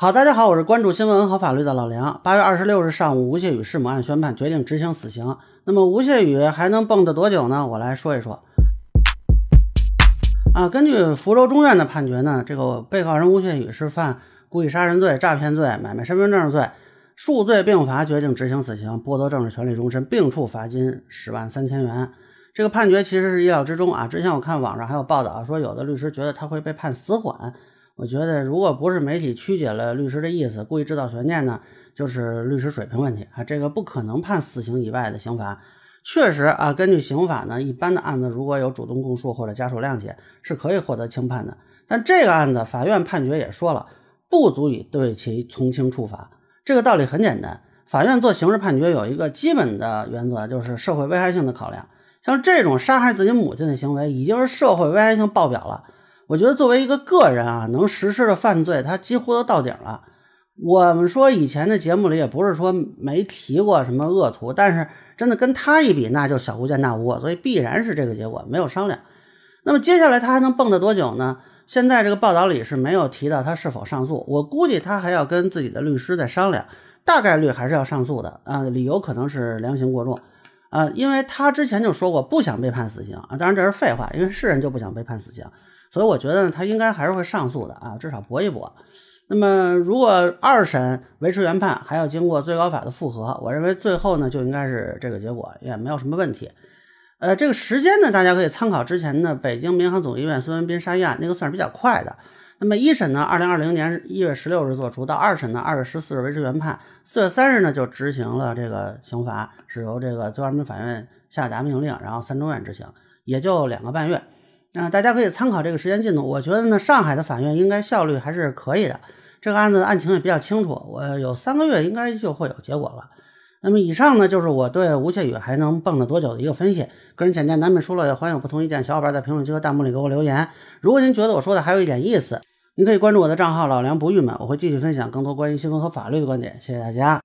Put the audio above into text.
好，大家好，我是关注新闻和法律的老梁。八月二十六日上午，吴谢宇弑母案宣判，决定执行死刑。那么吴谢宇还能蹦跶多久呢？我来说一说。啊，根据福州中院的判决呢，这个被告人吴谢宇是犯故意杀人罪、诈骗罪、买卖身份证罪，数罪并罚，决定执行死刑，剥夺政治权利终身，并处罚金十万三千元。这个判决其实是意料之中啊。之前我看网上还有报道说，有的律师觉得他会被判死缓。我觉得，如果不是媒体曲解了律师的意思，故意制造悬念呢，就是律师水平问题啊。这个不可能判死刑以外的刑罚。确实啊，根据刑法呢，一般的案子如果有主动供述或者家属谅解，是可以获得轻判的。但这个案子，法院判决也说了，不足以对其从轻处罚。这个道理很简单，法院做刑事判决有一个基本的原则，就是社会危害性的考量。像这种杀害自己母亲的行为，已经是社会危害性爆表了。我觉得作为一个个人啊，能实施的犯罪，他几乎都到顶了。我们说以前的节目里也不是说没提过什么恶徒，但是真的跟他一比，那就小巫见大巫，所以必然是这个结果，没有商量。那么接下来他还能蹦跶多久呢？现在这个报道里是没有提到他是否上诉，我估计他还要跟自己的律师再商量，大概率还是要上诉的啊，理由可能是量刑过重啊，因为他之前就说过不想被判死刑啊，当然这是废话，因为是人就不想被判死刑。所以我觉得呢，他应该还是会上诉的啊，至少搏一搏。那么如果二审维持原判，还要经过最高法的复核，我认为最后呢就应该是这个结果，也没有什么问题。呃，这个时间呢，大家可以参考之前的北京民航总医院孙文斌杀医案，那个算是比较快的。那么一审呢，二零二零年一月十六日作出，到二审呢二月十四日维持原判，四月三日呢就执行了这个刑罚，是由这个最高人民法院下达命令，然后三中院执行，也就两个半月。啊，大家可以参考这个时间进度。我觉得呢，上海的法院应该效率还是可以的。这个案子案情也比较清楚，我有三个月应该就会有结果了。那么以上呢，就是我对吴谢宇还能蹦跶多久的一个分析。个人浅见难免疏漏，也欢迎有不同意见小伙伴在评论区和弹幕里给我留言。如果您觉得我说的还有一点意思，您可以关注我的账号老梁不郁闷，我会继续分享更多关于新闻和法律的观点。谢谢大家。